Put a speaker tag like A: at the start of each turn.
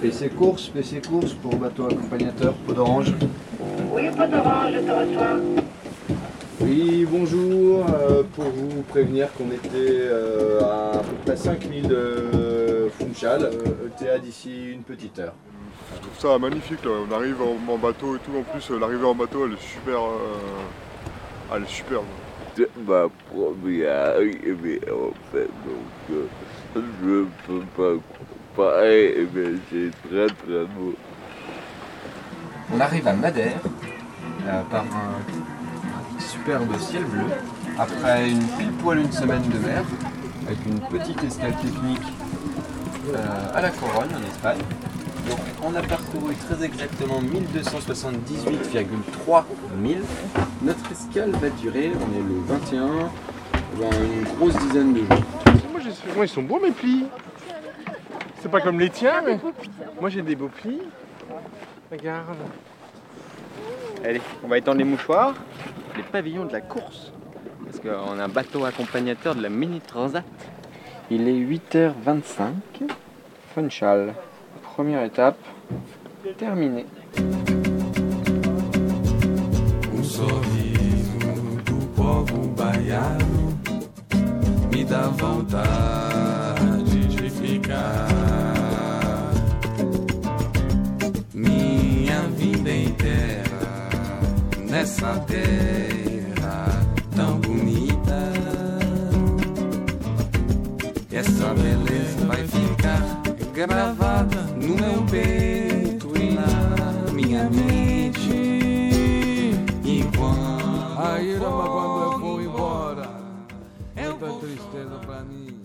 A: PC course, PC course pour bateau accompagnateur, peau d'orange.
B: Oui, pas d'orange, je te reçois.
A: Oui, bonjour. euh, pour vous prévenir qu'on était euh, à à peu près 5000 de Funchal, euh, ETA d'ici une petite heure.
C: Je trouve ça magnifique là. On arrive en, en bateau et tout. En plus, euh, l'arrivée en bateau, elle est super. euh, Elle est superbe.
D: C'est ma première mais en fait, donc euh, je peux pas comparer, mais c'est très très beau.
E: On arrive à Madère euh, par un superbe ciel bleu après une pile poil une semaine de mer avec une petite escale technique euh, à la Couronne en Espagne. Donc on a parcouru très exactement 1278,3 milles. Notre escale va durer, on est le 21, ben, une grosse dizaine de jours.
F: Moi, j'ai- moi, ils sont beaux mes plis. C'est pas comme les tiens, mais. Moi j'ai des beaux plis. Regarde.
G: Allez, on va étendre les mouchoirs, les pavillons de la course. Parce qu'on a un bateau accompagnateur de la Mini Transat.
H: Il est 8h25. Funchal. Première étape terminée. Um sorriso Essa beleza vai ficar gravada no meu peito e na minha mente. Enquanto a ira quando eu vou embora, é tristeza pra mim.